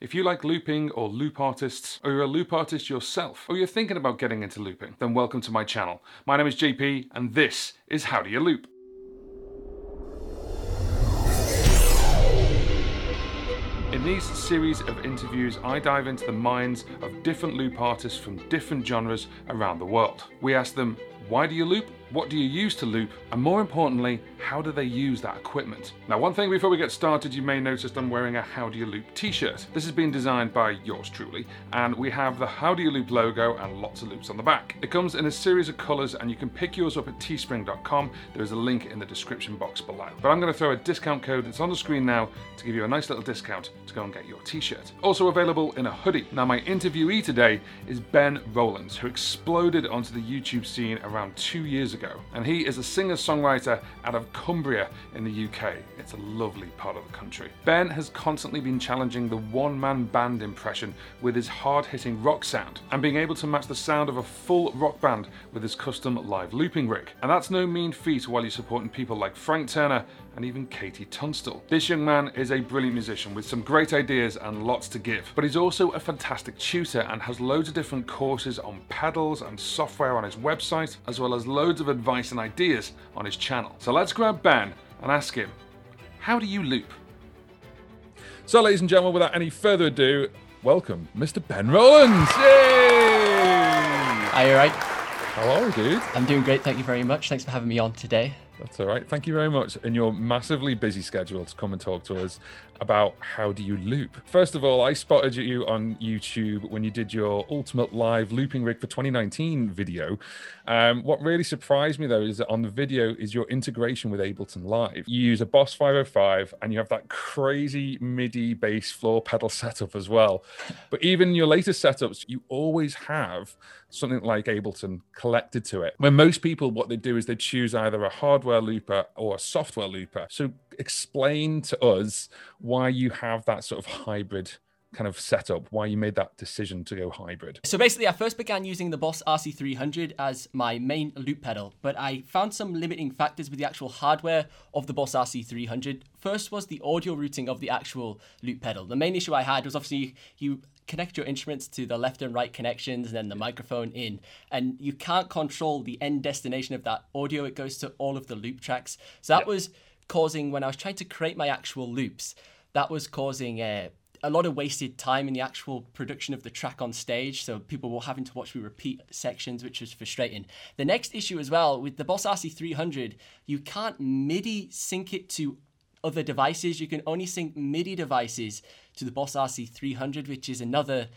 If you like looping or loop artists, or you're a loop artist yourself, or you're thinking about getting into looping, then welcome to my channel. My name is JP, and this is How Do You Loop? In these series of interviews, I dive into the minds of different loop artists from different genres around the world. We ask them, why do you loop? What do you use to loop? And more importantly, how do they use that equipment? Now, one thing before we get started, you may notice I'm wearing a How Do You Loop t shirt. This has been designed by yours truly, and we have the How Do You Loop logo and lots of loops on the back. It comes in a series of colours, and you can pick yours up at teespring.com. There is a link in the description box below. But I'm going to throw a discount code that's on the screen now to give you a nice little discount to go and get your t shirt. Also available in a hoodie. Now, my interviewee today is Ben Rowlands, who exploded onto the YouTube scene around two years ago ago, and he is a singer songwriter out of Cumbria in the UK. It's a lovely part of the country. Ben has constantly been challenging the one man band impression with his hard hitting rock sound, and being able to match the sound of a full rock band with his custom live looping rig. And that's no mean feat while you're supporting people like Frank Turner and even KT Tunstall. This young man is a brilliant musician with some great ideas and lots to give, but he's also a fantastic tutor and has loads of different courses on pedals and software on his website, as well as loads of advice and ideas on his channel. So let's grab Ben and ask him, how do you loop? So, ladies and gentlemen, without any further ado, welcome Mr. Ben Rowlands. Yay! Are you right? How are you, dude? I'm doing great. Thank you very much. Thanks for having me on today. That's all right. Thank you very much in your massively busy schedule to come and talk to us about how do you loop. First of all, I spotted you on YouTube when you did your Ultimate Live Looping Rig for 2019 video. Um, what really surprised me though is that on the video is your integration with Ableton Live. You use a Boss 505 and you have that crazy MIDI bass floor pedal setup as well. But even your latest setups, you always have something like Ableton collected to it. When most people, what they do is they choose either a hardware looper or a software looper. So explain to us why you have that sort of hybrid kind of setup, why you made that decision to go hybrid. So basically, I first began using the Boss RC300 as my main loop pedal, but I found some limiting factors with the actual hardware of the Boss RC300. First was the audio routing of the actual loop pedal. The main issue I had was obviously you connect your instruments to the left and right connections and then the microphone in and you can't control the end destination of that audio it goes to all of the loop tracks so that was causing when I was trying to create my actual loops, that was causing uh, a lot of wasted time in the actual production of the track on stage. So people were having to watch me repeat sections, which was frustrating. The next issue as well with the Boss RC300, you can't MIDI sync it to other devices. You can only sync MIDI devices to the Boss RC300, which is another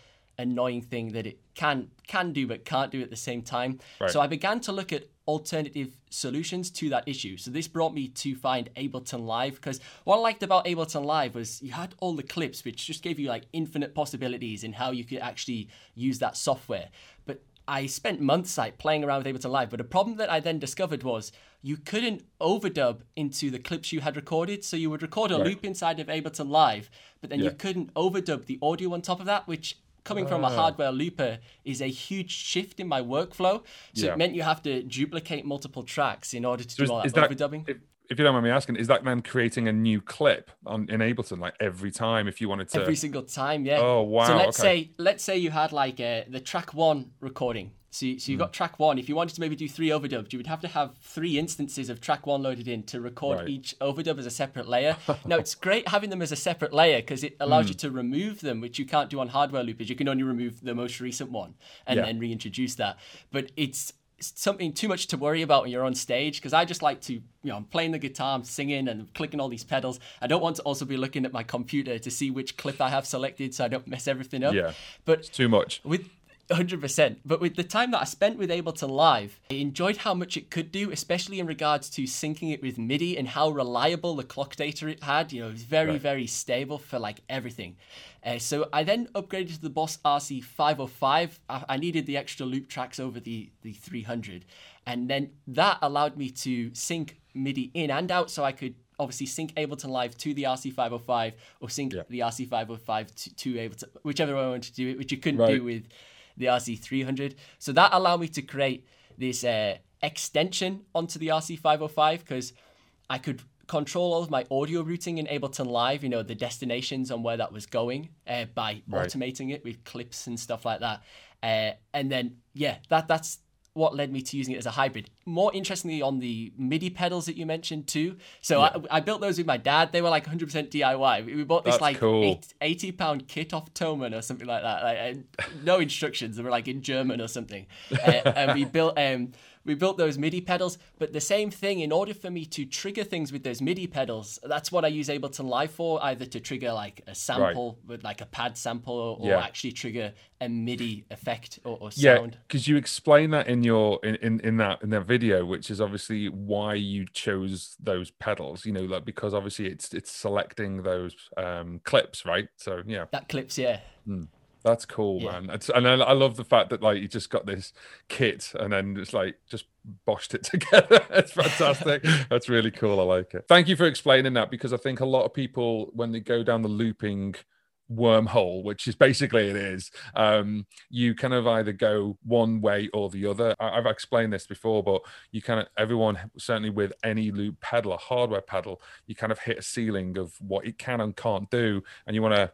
annoying thing that it can can do but can't do at the same time. Right. So I began to look at alternative solutions to that issue. So this brought me to find Ableton Live because what I liked about Ableton Live was you had all the clips which just gave you like infinite possibilities in how you could actually use that software. But I spent months like playing around with Ableton Live, but a problem that I then discovered was you couldn't overdub into the clips you had recorded. So you would record a right. loop inside of Ableton Live, but then yeah. you couldn't overdub the audio on top of that, which coming from a ah. hardware looper is a huge shift in my workflow. So yeah. it meant you have to duplicate multiple tracks in order to so do is, all that, that overdubbing. If, if you don't mind me asking, is that then creating a new clip on in Ableton like every time if you wanted to? Every single time, yeah. Oh wow! So let's okay. say let's say you had like a, the track one recording so, you, so you mm. got track one. If you wanted to maybe do three overdubs, you would have to have three instances of track one loaded in to record right. each overdub as a separate layer. now, it's great having them as a separate layer because it allows mm. you to remove them, which you can't do on hardware loopers. You can only remove the most recent one and yeah. then reintroduce that. But it's something too much to worry about when you're on stage because I just like to, you know, I'm playing the guitar, I'm singing and clicking all these pedals. I don't want to also be looking at my computer to see which clip I have selected so I don't mess everything up. Yeah. But it's too much. With 100%. But with the time that I spent with Ableton Live, I enjoyed how much it could do, especially in regards to syncing it with MIDI and how reliable the clock data it had. You know, it was very, right. very stable for like everything. Uh, so I then upgraded to the Boss RC 505. I, I needed the extra loop tracks over the, the 300. And then that allowed me to sync MIDI in and out so I could obviously sync Ableton Live to the RC505 or sync yeah. the RC505 to, to Ableton, whichever way I wanted to do it, which you couldn't right. do with the RC300. So that allowed me to create this uh, extension onto the RC505 because I could control all of my audio routing in Ableton Live, you know, the destinations on where that was going uh, by Right. automating it with clips and stuff like that. Uh, and then, yeah, that that's what led me to using it as a hybrid. More interestingly, on the MIDI pedals that you mentioned too. So I, I built those with my dad. They were like 100% DIY. We we bought this That's like cool. eight, 80 pound kit off Thomann or something like that. Like, no instructions. They were like in German or something. Uh, and we built um, we built those MIDI pedals. But the same thing, in order for me to trigger things with those MIDI pedals, that's what I use Ableton Live for, either to trigger like a sample with like a pad sample or, Yeah. actually trigger a MIDI effect or, or Yeah, because you explain that in your in, in in that in that video, which is obviously why you chose those pedals. You know, like because obviously it's it's selecting those um clips, right? So yeah, That clips, yeah. That's cool, Yeah. man. It's, and I, I love the fact that like you just got this kit and then it's like just boshed it together. it's fantastic. that's really cool. I like it. Thank you for explaining that because I think a lot of people when they go down the looping wormhole which is basically it is um you kind of either go one way or the other I- i've explained this before but you kind of everyone certainly with any loop pedal a hardware pedal you kind of hit a ceiling of what it can and can't do and you want to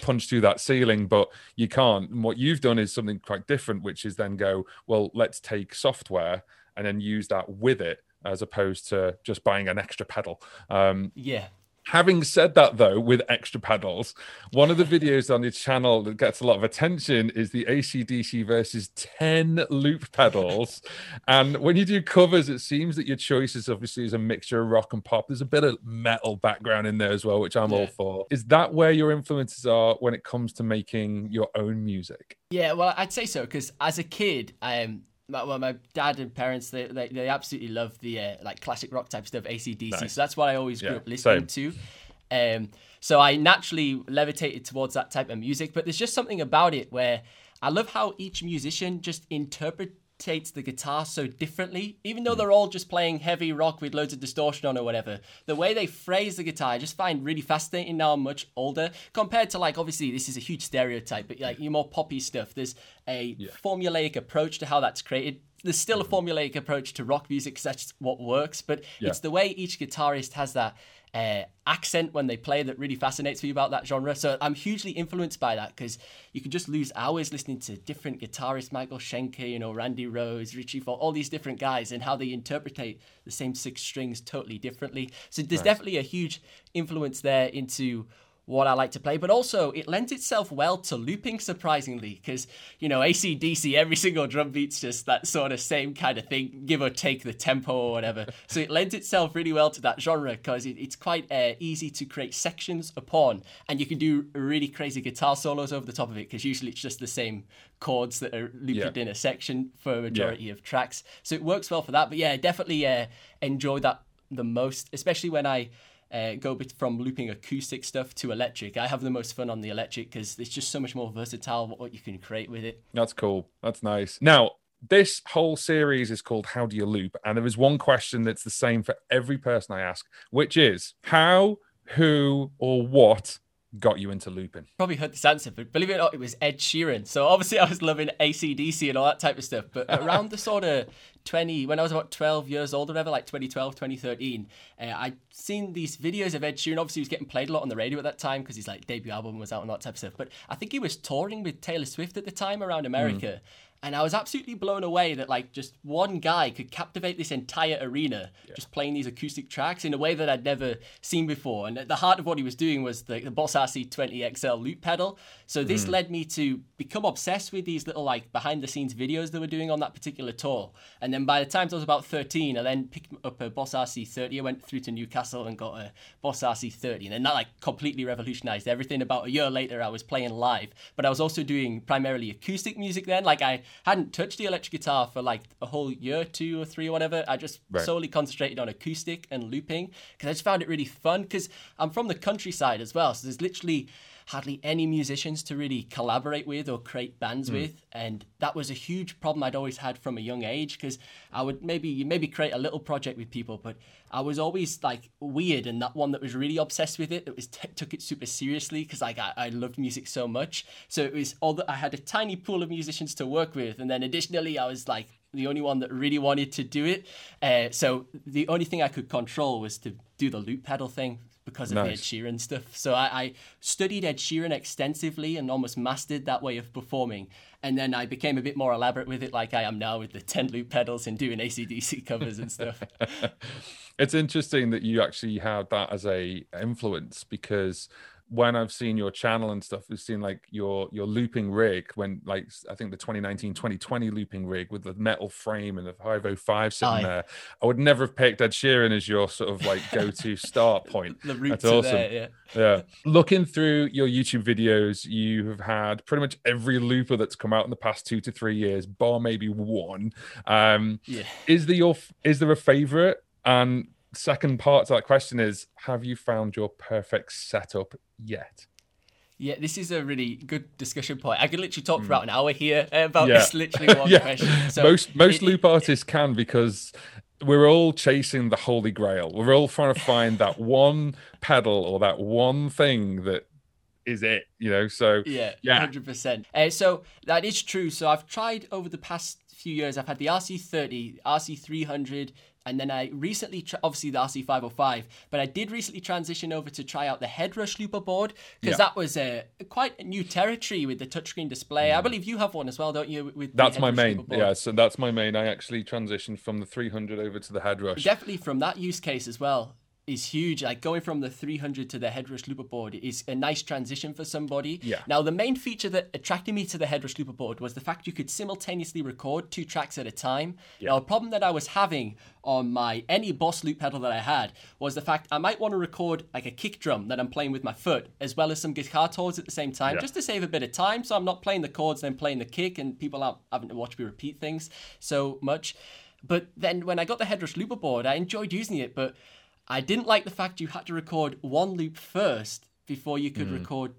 punch through that ceiling, but you can't. And what you've done is something quite different, which is then go, well, let's take software and then use that with it as opposed to just buying an extra pedal. Um, Yeah. Having said that, though, with extra pedals, one of the videos on your channel that gets a lot of attention is the ACDC versus 10 loop pedals. and when you do covers, it seems that your choices obviously is a mixture of rock and pop. There's a bit of metal background in there as well, which I'm all for. Is that where your influences are when it comes to making your own music? Yeah, well, I'd say so because as a kid, um, my, well, my dad and parents they they, they absolutely love the uh, like classic rock type stuff, ACDC. Nice. So that's what I always grew Yeah, up listening same. to. Um, so I naturally levitated towards that type of music. But there's just something about it where I love how each musician just interprets the guitar so differently, even though mm. they're all just playing heavy rock with loads of distortion on or whatever. The way they phrase the guitar, I just find really fascinating now. I'm much older compared to like obviously this is a huge stereotype, but like your more poppy stuff. There's a formulaic approach to how that's created. There's still a mm-hmm. formulaic approach to rock music 'cause that's what works, but Yeah. it's the way each guitarist has that uh, accent when they play that really fascinates me about that genre. So I'm hugely influenced by that because you can just lose hours listening to different guitarists, Michael Schenker, you know, Randy Rhoads, Richie Ford, all these different guys, and how they interpretate the same six strings totally differently. So there's definitely a huge influence there into what I like to play, but also it lends itself well to looping, surprisingly, because you know ACDC, every single drum beat's just that sort of same kind of thing, give or take the tempo or whatever. so it lends itself really well to that genre because it, it's quite uh, easy to create sections upon, and you can do really crazy guitar solos over the top of it because usually it's just the same chords that are looped Yeah. in a section for a majority of tracks. So it works well for that. But yeah, definitely uh, enjoy that the most, especially when I uh, go from looping acoustic stuff to electric. I have the most fun on the electric because it's just so much more versatile what, you can create with it. That's cool. That's nice. Now, this whole series is called How Do You Loop? And there is one question that's the same for every person I ask, which is how, who, or what got you into looping? Probably heard this answer, but believe it or not, it was Ed Sheeran. So obviously I was loving ACDC and all that type of stuff. But around the sort of 20, when I was about 12 years old or whatever, like 2012, 2013, uh, I'd seen these videos of Ed Sheeran. Obviously he was getting played a lot on the radio at that time because his like debut album was out and that type of stuff. But I think he was touring with Taylor Swift at the time around America. And I was absolutely blown away that like just one guy could captivate this entire arena just playing these acoustic tracks in a way that I'd never seen before. And at the heart of what he was doing was the, the Boss RC20 XL loop pedal. So this mm. led me to become obsessed with these little like behind the scenes videos they were doing on that particular tour. And then by the time I was about 13, I then picked up a Boss RC30. I went through to Newcastle and got a Boss RC30. And then that like completely revolutionized everything. About a year later, I was playing live, but I was also doing primarily acoustic music then. Like I hadn't touched the electric guitar for like a whole year, two or three or whatever. I just Right. solely concentrated on acoustic and looping because I just found it really fun because I'm from the countryside as well. So there's literally hardly any musicians to really collaborate with or create bands with and that was a huge problem I'd always had from a young age because I would maybe maybe create a little project with people but I was always like weird and that one that was really obsessed with it that was t- took it super seriously because like I, I loved music so much. So it was all that I had a tiny pool of musicians to work with and then additionally I was like the only one that really wanted to do it. Uh, so the only thing I could control was to do the loop pedal thing because of nice. the Ed Sheeran stuff. So I, I, studied Ed Sheeran extensively and almost mastered that way of performing. And then I became a bit more elaborate with it, like I am now with the 10 loop pedals and doing ACDC covers and stuff. it's interesting that you actually had that as a influence because when I've seen your channel and stuff, we've seen like your your looping rig when like I think the 2019 2020 looping rig with the metal frame and the 505 sitting Aye. there. I would never have picked Ed Sheeran as your sort of like go-to start point. That's awesome. There, yeah. Yeah. Looking through your YouTube videos, you have had pretty much every looper that's come out in the past two to three years, bar maybe one. Um, yeah. Is there your is there a favorite? And second part to that question is have you found your perfect setup yet yeah, this is a really good discussion point. I could literally talk for hmm. about an hour here about yeah. this literally one yeah. question. So most most it, loop artists can because we're all chasing the holy grail. We're all trying to find that one pedal or that one thing that is it, you know. So yeah, yeah, hundred uh, percent. So that is true. So I've tried over the past few years. I've had the RC30, RC300, and then I recently, tra- obviously the RC505, but I did recently transition over to try out the Headrush Looper board because yeah. that was a quite a new territory with the touchscreen display. Mm. I believe you have one as well, don't you? With that's my main, yeah. So that's my main. I actually transitioned from the 300 over to the Headrush. Definitely from that use case as well is huge. Like going from the 300 to the Headrush looper board is a nice transition for somebody. Yeah. Now, the main feature that attracted me to the Headrush looper board was the fact you could simultaneously record two tracks at a time. Yeah. Now, a problem that I was having on my any Boss loop pedal that I had was the fact I might want to record like a kick drum that I'm playing with my foot as well as some guitar chords at the same time yeah. just to save a bit of time. So I'm not playing the chords, then playing the kick, and people aren't having to watch me repeat things so much. But then when I got the Headrush looper board, I enjoyed using it, but I didn't like the fact you had to record one loop first before you could mm. record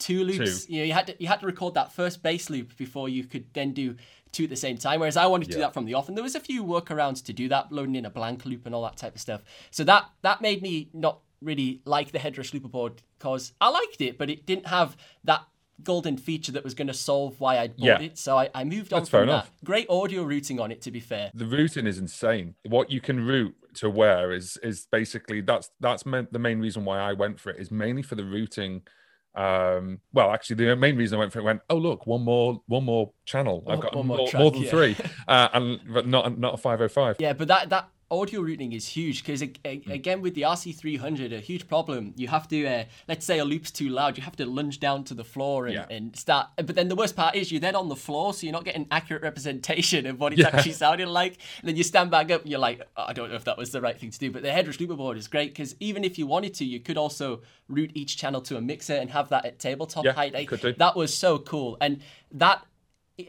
two loops. Two. You know, you had to you had to record that first bass loop before you could then do two at the same time. Whereas I wanted to yeah. do that from the off, and there was a few workarounds to do that, loading in a blank loop and all that type of stuff. So that that made me not really like the Headrush looper board because I liked it, but it didn't have that golden feature that was going to solve why I'd bought yeah. it. So I, I moved on That's from that. Great audio routing on it, to be fair. The routing is insane. What you can route to where is is basically that's that's meant the main reason why I went for it is mainly for the routing. Um, well, actually, the main reason I went for it went, oh look, one more one more channel. I've got more, more, track, more, than yeah. three, uh, and but not not a five hundred five. Yeah, but that that audio routing is huge because hmm. again with the RC300 a huge problem you have to uh, let's say a loop's too loud you have to lunge down to the floor and, yeah. and, start but then the worst part is you're then on the floor so you're not getting accurate representation of what it's yeah. actually sounding like and then you stand back up and you're like oh, I don't know if that was the right thing to do but the Headrush looper board is great because even if you wanted to you could also route each channel to a mixer and have that at tabletop yeah, height that was so cool and that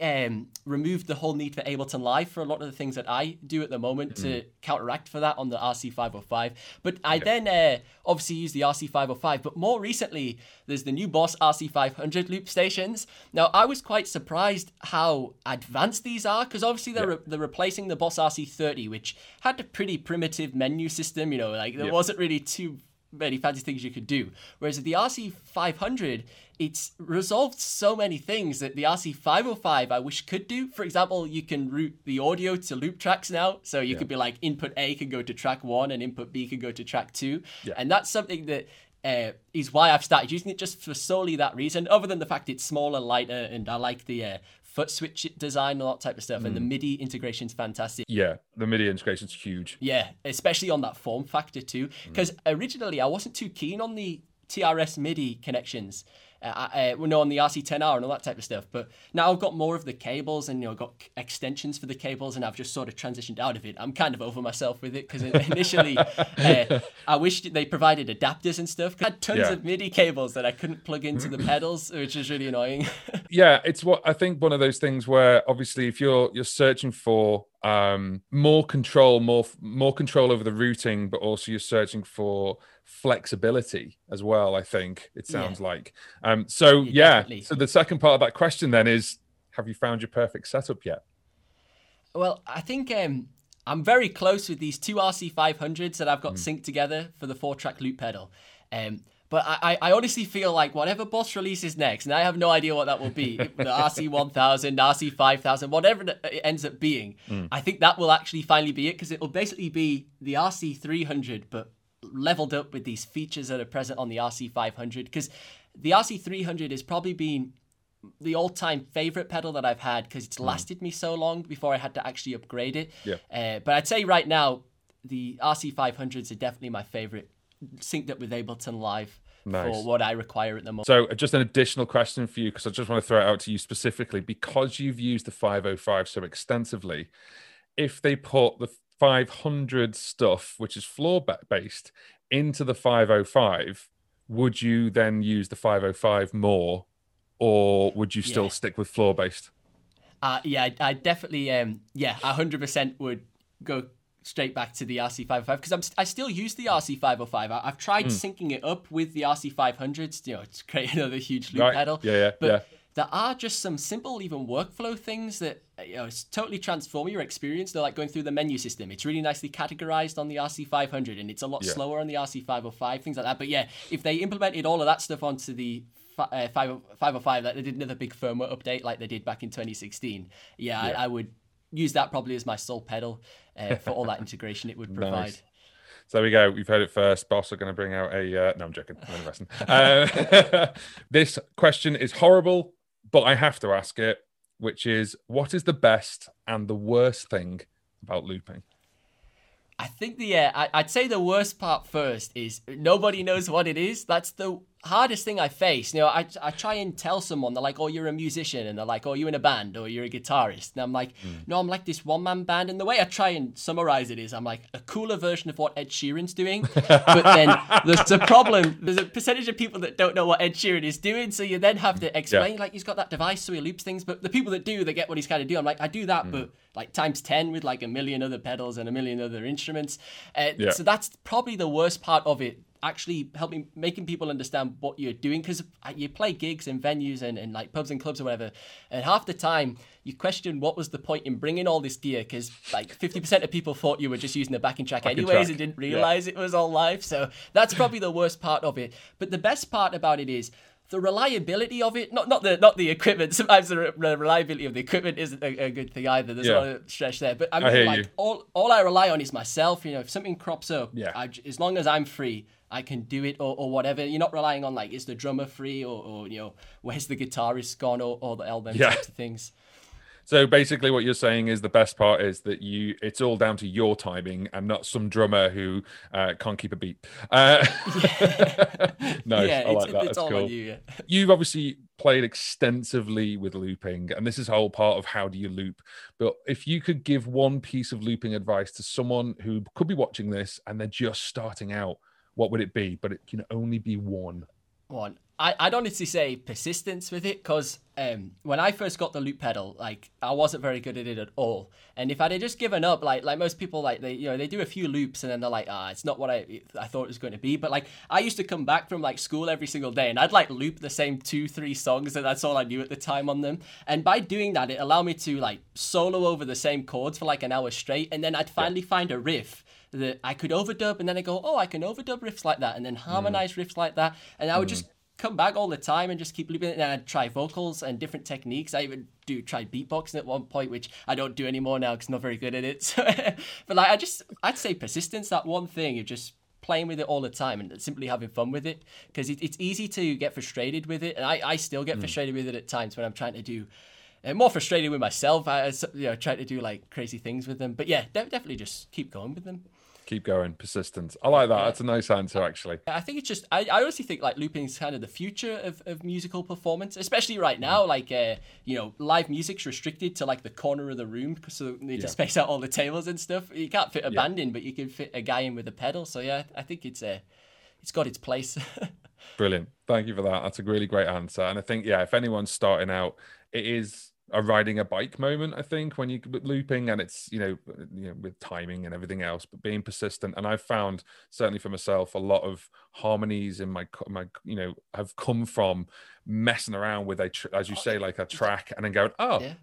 um, removed the whole need for Ableton Live for a lot of the things that I do at the moment mm. to counteract for that on the RC505. But I then uh, obviously use the RC505. But more recently, there's the new Boss RC500 loop stations. Now, I was quite surprised how advanced these are because obviously they're, yeah. re- they're replacing the Boss RC30, which had a pretty primitive menu system. You know, like there yeah. wasn't really too many fancy things you could do. Whereas the RC500, it's resolved so many things that the RC505 I wish could do. For example, you can route the audio to loop tracks now. So you yeah. could be like input A can go to track one and input B can go to track two. Yeah. And that's something that uh, is why I've started using it just for solely that reason, other than the fact it's smaller, lighter, and I like the uh, foot switch design, and all that type of stuff. Mm. And the mm. MIDI integration is fantastic. Yeah, the MIDI integration is huge. Yeah, especially on that form factor too. Because mm. originally I wasn't too keen on the TRS MIDI connections uh, uh, uh no, on the RC10R and all that type of stuff. But now I've got more of the cables and you know got extensions for the cables, and I've just sort of transitioned out of it. I'm kind of over myself with it because initially uh, I wished they provided adapters and stuff. I had tons yeah. of MIDI cables that I couldn't plug into the pedals, which is really annoying. yeah, it's what I think one of those things where obviously if you're you're searching for um, more control, more more control over the routing, but also you're searching for flexibility as well. I think it sounds yeah. like. Um, so yeah. yeah so the second part of that question then is: Have you found your perfect setup yet? Well, I think um, I'm very close with these two RC500s that I've got mm. synced together for the four-track loop pedal. Um, But I, I honestly feel like whatever Boss releases next, and I have no idea what that will be, the RC 1000, RC 5000, whatever it ends up being, mm. I think that will actually finally be it because it will basically be the RC 300, but leveled up with these features that are present on the RC 500. Because the RC 300 has probably been the all-time favorite pedal that I've had because it's mm. lasted me so long before I had to actually upgrade it. Yeah. Uh, but I'd say right now, the RC 500s are definitely my favorite synced up with Ableton Live nice. for what I require at the moment. So, just an additional question for you because I just want to throw it out to you specifically because you've used the 505 so extensively. If they put the 500 stuff, which is floor based, into the 505, would you then use the 505 more, or would you still yeah. stick with floor based? Uh, yeah, I, I definitely, um, yeah, 100% would go straight back to the RC505 because I'm I still use the RC505. I, have tried mm. syncing it up with the RC500s, you know, to create another huge loop right. pedal. Yeah, yeah, but yeah. There are just some simple, even workflow things that you know totally transform your experience. They're like going through the menu system. It's really nicely categorized on the RC500, and it's a lot yeah. slower on the RC505. Things like that. But yeah, if they implemented all of that stuff onto the uh, 505, like they did another big firmware update like they did back in 2016, yeah, yeah. I, I would use that probably as my sole pedal uh, for all that integration it would provide. Nice. So there we go. We've heard it first. Boss are going to bring out a. Uh, no, I'm joking. I'm uh, this question is horrible, but I have to ask it, which is what is the best and the worst thing about looping? I think the uh, I, I'd say the worst part first is nobody knows what it is. That's the hardest thing I face. You know, I, I try and tell someone, they're like, oh, you're a musician. And they're like, oh, you're in a band or you're a guitarist. And I'm like, mm. no, I'm like this one man band. And the way I try and summarize it is I'm like a cooler version of what Ed Sheeran's doing. but then there's a problem. There's a percentage of people that don't know what Ed Sheeran is doing. So you then have to explain, yeah. like, he's got that device so he loops things. But the people that do, they get what he's kind of doing. I'm like, I do that, mm. but like times 10 with like a million other pedals and a million other instruments. Uh, yeah. So that's probably the worst part of it actually helping making people understand what you're doing because you play gigs in venues and, and like pubs and clubs or whatever and half the time you question what was the point in bringing all this gear because like 50% of people thought you were just using the backing track backing anyways track. and didn't realize yeah. it was all live so that's probably the worst part of it but the best part about it is the reliability of it, not not the not the equipment. Sometimes the, re- reliability of the equipment isn't a, a good thing either. There's yeah. a lot of stretch there. But I mean, I like you. all all I rely on is myself. You know, if something crops up, yeah. I, as long as I'm free, I can do it or, or whatever. You're not relying on like is the drummer free or, or you know where's the guitarist gone or, or the album yeah. types of things. So basically, what you're saying is the best part is that you it's all down to your timing and not some drummer who uh, can't keep a beat. Uh, no, yeah, I like that. That's cool. You, yeah. You've obviously played extensively with looping, and this is a whole part of how do you loop. But if you could give one piece of looping advice to someone who could be watching this and they're just starting out what would it be? But it can only be one. One. I, I'd honestly say persistence with it because um, when I first got the loop pedal, like I wasn't very good at it at all. And if I'd just given up, like like most people, like they you know they do a few loops and then they're like, ah, it's not what I I thought it was going to be. But like I used to come back from like school every single day and I'd like loop the same two three songs and that's all I knew at the time on them. And by doing that, it allowed me to like solo over the same chords for like an hour straight, and then I'd finally yeah. find a riff that I could overdub, and then I go, oh, I can overdub riffs like that, and then harmonize mm. riffs like that, and I would mm. just come back all the time and just keep looping it. And I'd try vocals and different techniques. I even do try beatboxing at one point, which I don't do anymore now because I'm not very good at it. but like, I just, I'd say persistence. That one thing of just playing with it all the time and simply having fun with it because it, it's easy to get frustrated with it, and I, I still get mm. frustrated with it at times when I'm trying to do. Uh, more frustrated with myself. I, you know, try to do like crazy things with them, but yeah, definitely just keep going with them keep going, persistence. I like that. That's a nice answer, actually. I think it's just, I, I honestly think like looping is kind of the future of, of musical performance, especially right now. Mm. Like, uh, you know, live music's restricted to like the corner of the room so they need yeah. to space out all the tables and stuff. You can't fit a yeah. band in, but you can fit a guy in with a pedal. So yeah, I think it's uh, it's got its place. Brilliant. Thank you for that. That's a really great answer. And I think, yeah, if anyone's starting out, it is a riding a bike moment i think when you looping and it's you know you know with timing and everything else but being persistent. And i've found certainly for myself a lot of harmonies in my my you know have come from messing around with a, tr- as you say, like a track, and then going, oh, Yeah.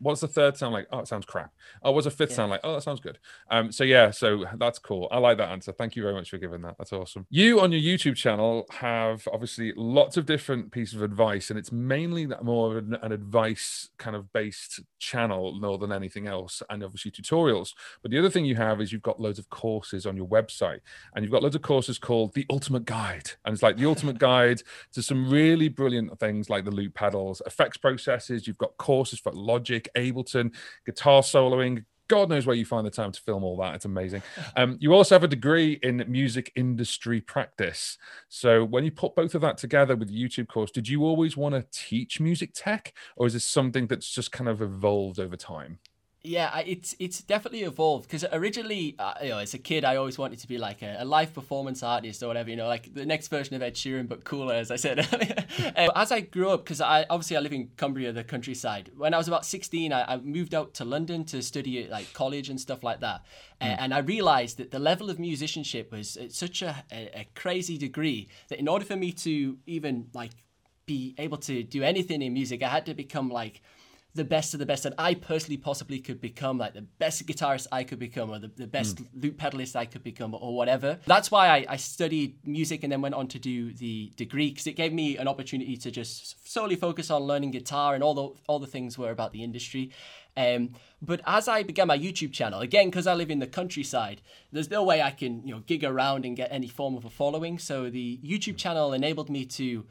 what's the third sound like? Oh, it sounds crap. Oh, what's the fifth Yeah. sound like? Oh, that sounds good. Um, so yeah, so that's cool. I like that answer. Thank you very much for giving that. That's awesome. You on your YouTube channel have obviously lots of different pieces of advice, and it's mainly that more of an, an advice kind of based channel more than anything else, and obviously tutorials. But the other thing you have is you've got loads of courses on your website, and you've got loads of courses called the Ultimate Guide, and it's like the ultimate guide to some really brilliant things like the loop pedals, effects processes. You've got courses for Logic, Ableton, guitar soloing. God knows where you find the time to film all that. It's amazing. Um, you also have a degree in music industry practice. So when you put both of that together with the YouTube course, did you always want to teach music tech, or is this something that's just kind of evolved over time? Yeah, it's it's definitely evolved because originally, uh, you know, as a kid, I always wanted to be like a, a live performance artist or whatever, you know, like the next version of Ed Sheeran but cooler, as I said earlier. Uh, as I grew up, because I obviously I live in Cumbria, the countryside. When I was about sixteen, I, I moved out to London to study at like college and stuff like that, Uh, and I realized that the level of musicianship was at such a, a, a crazy degree that in order for me to even like be able to do anything in music, I had to become like the best of the best that I personally possibly could become, like the best guitarist I could become, or the, the best loop pedalist I could become, or whatever. That's why I, I studied music and then went on to do the degree because it gave me an opportunity to just solely focus on learning guitar and all the all the things were about the industry. Um, but as I began my YouTube channel, again because I live in the countryside, there's no way I can you know gig around and get any form of a following. So the YouTube channel enabled me to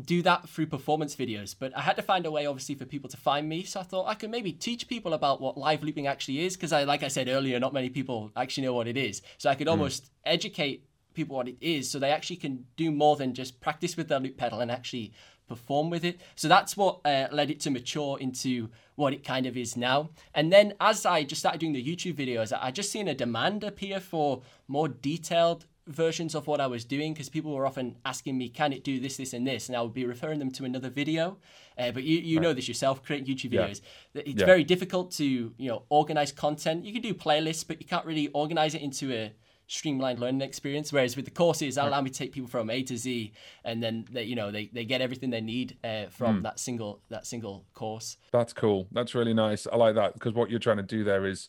do that through performance videos, but I had to find a way, obviously, for people to find me. So I thought I could maybe teach people about what live looping actually is, because I, like I said earlier, not many people actually know what it is. So I could almost educate people what it is, so they actually can do more than just practice with their loop pedal and actually perform with it. So that's what uh, led it to mature into what it kind of is now. And then as I just started doing the YouTube videos, I just seen a demand appear for more detailed versions of what I was doing because people were often asking me, "Can it do this, this, and this?" And I would be referring them to another video. Uh, but you you know this yourself, creating YouTube videos. that It's Yeah. very difficult to you know organize content. You can do playlists, but you can't really organize it into a streamlined learning experience. Whereas with the courses, that allow me to take people from A to Z, and then they you know they, they get everything they need uh, from Hmm. that single that single course. That's cool. That's really nice. I like that because what you're trying to do there is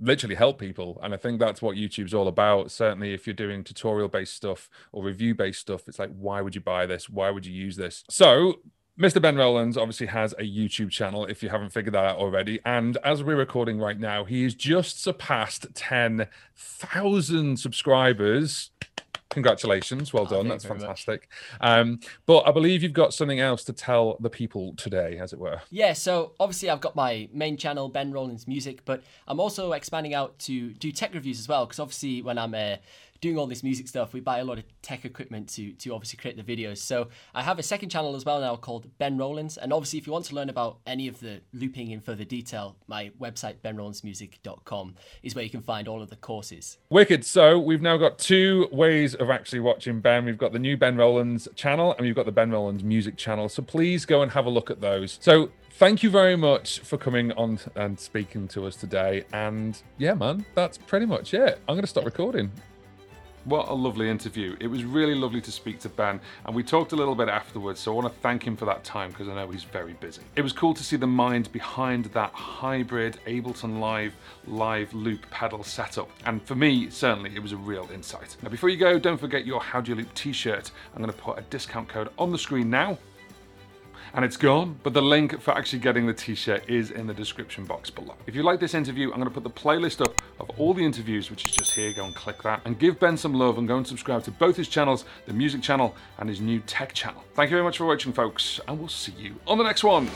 literally help people. And I think that's what YouTube's all about. Certainly, if you're doing tutorial based stuff or review based stuff, it's like, why would you buy this? Why would you use this? So, Mr. Ben Rowlands obviously has a YouTube channel if you haven't figured that out already. And as we're recording right now, he has just surpassed 10,000 subscribers. Congratulations. Well done. thank That's you very much. fantastic. Um, but I believe you've got something else to tell the people today, as it were. Yeah, so obviously I've got my main channel, Ben Rowlands Music, but I'm also expanding out to do tech reviews as well, because obviously when I'm uh, doing all this music stuff, we buy a lot of tech equipment to to obviously create the videos. So I have a second channel as well now called Ben Rowlands, and obviously if you want to learn about any of the looping in further detail, my website benrowlandsmusic.com is where you can find all of the courses. Wicked. So we've now got two ways of actually watching Ben. We've got the new Ben Rowlands channel and we've got the Ben Rowlands music channel. So please go and have a look at those. So thank you very much for coming on and speaking to us today. And yeah, man, that's pretty much it. I'm going to stop recording. What a lovely interview. It was really lovely to speak to Ben, and we talked a little bit afterwards, so I want to thank him for that time because I know he's very busy. It was cool to see the mind behind that hybrid Ableton Live live loop pedal setup, and for me, certainly, it was a real insight. Now, before you go, don't forget your How Do You Loop t shirt. I'm going to put a discount code on the screen now and it's gone, but the link for actually getting the t-shirt is in the description box below. If you like this interview, I'm going to put the playlist up of all the interviews, which is just here. Go and click that and give Ben some love and go and subscribe to both his channels, the music channel and his new tech channel. Thank you very much for watching, folks, and we'll see you on the next one.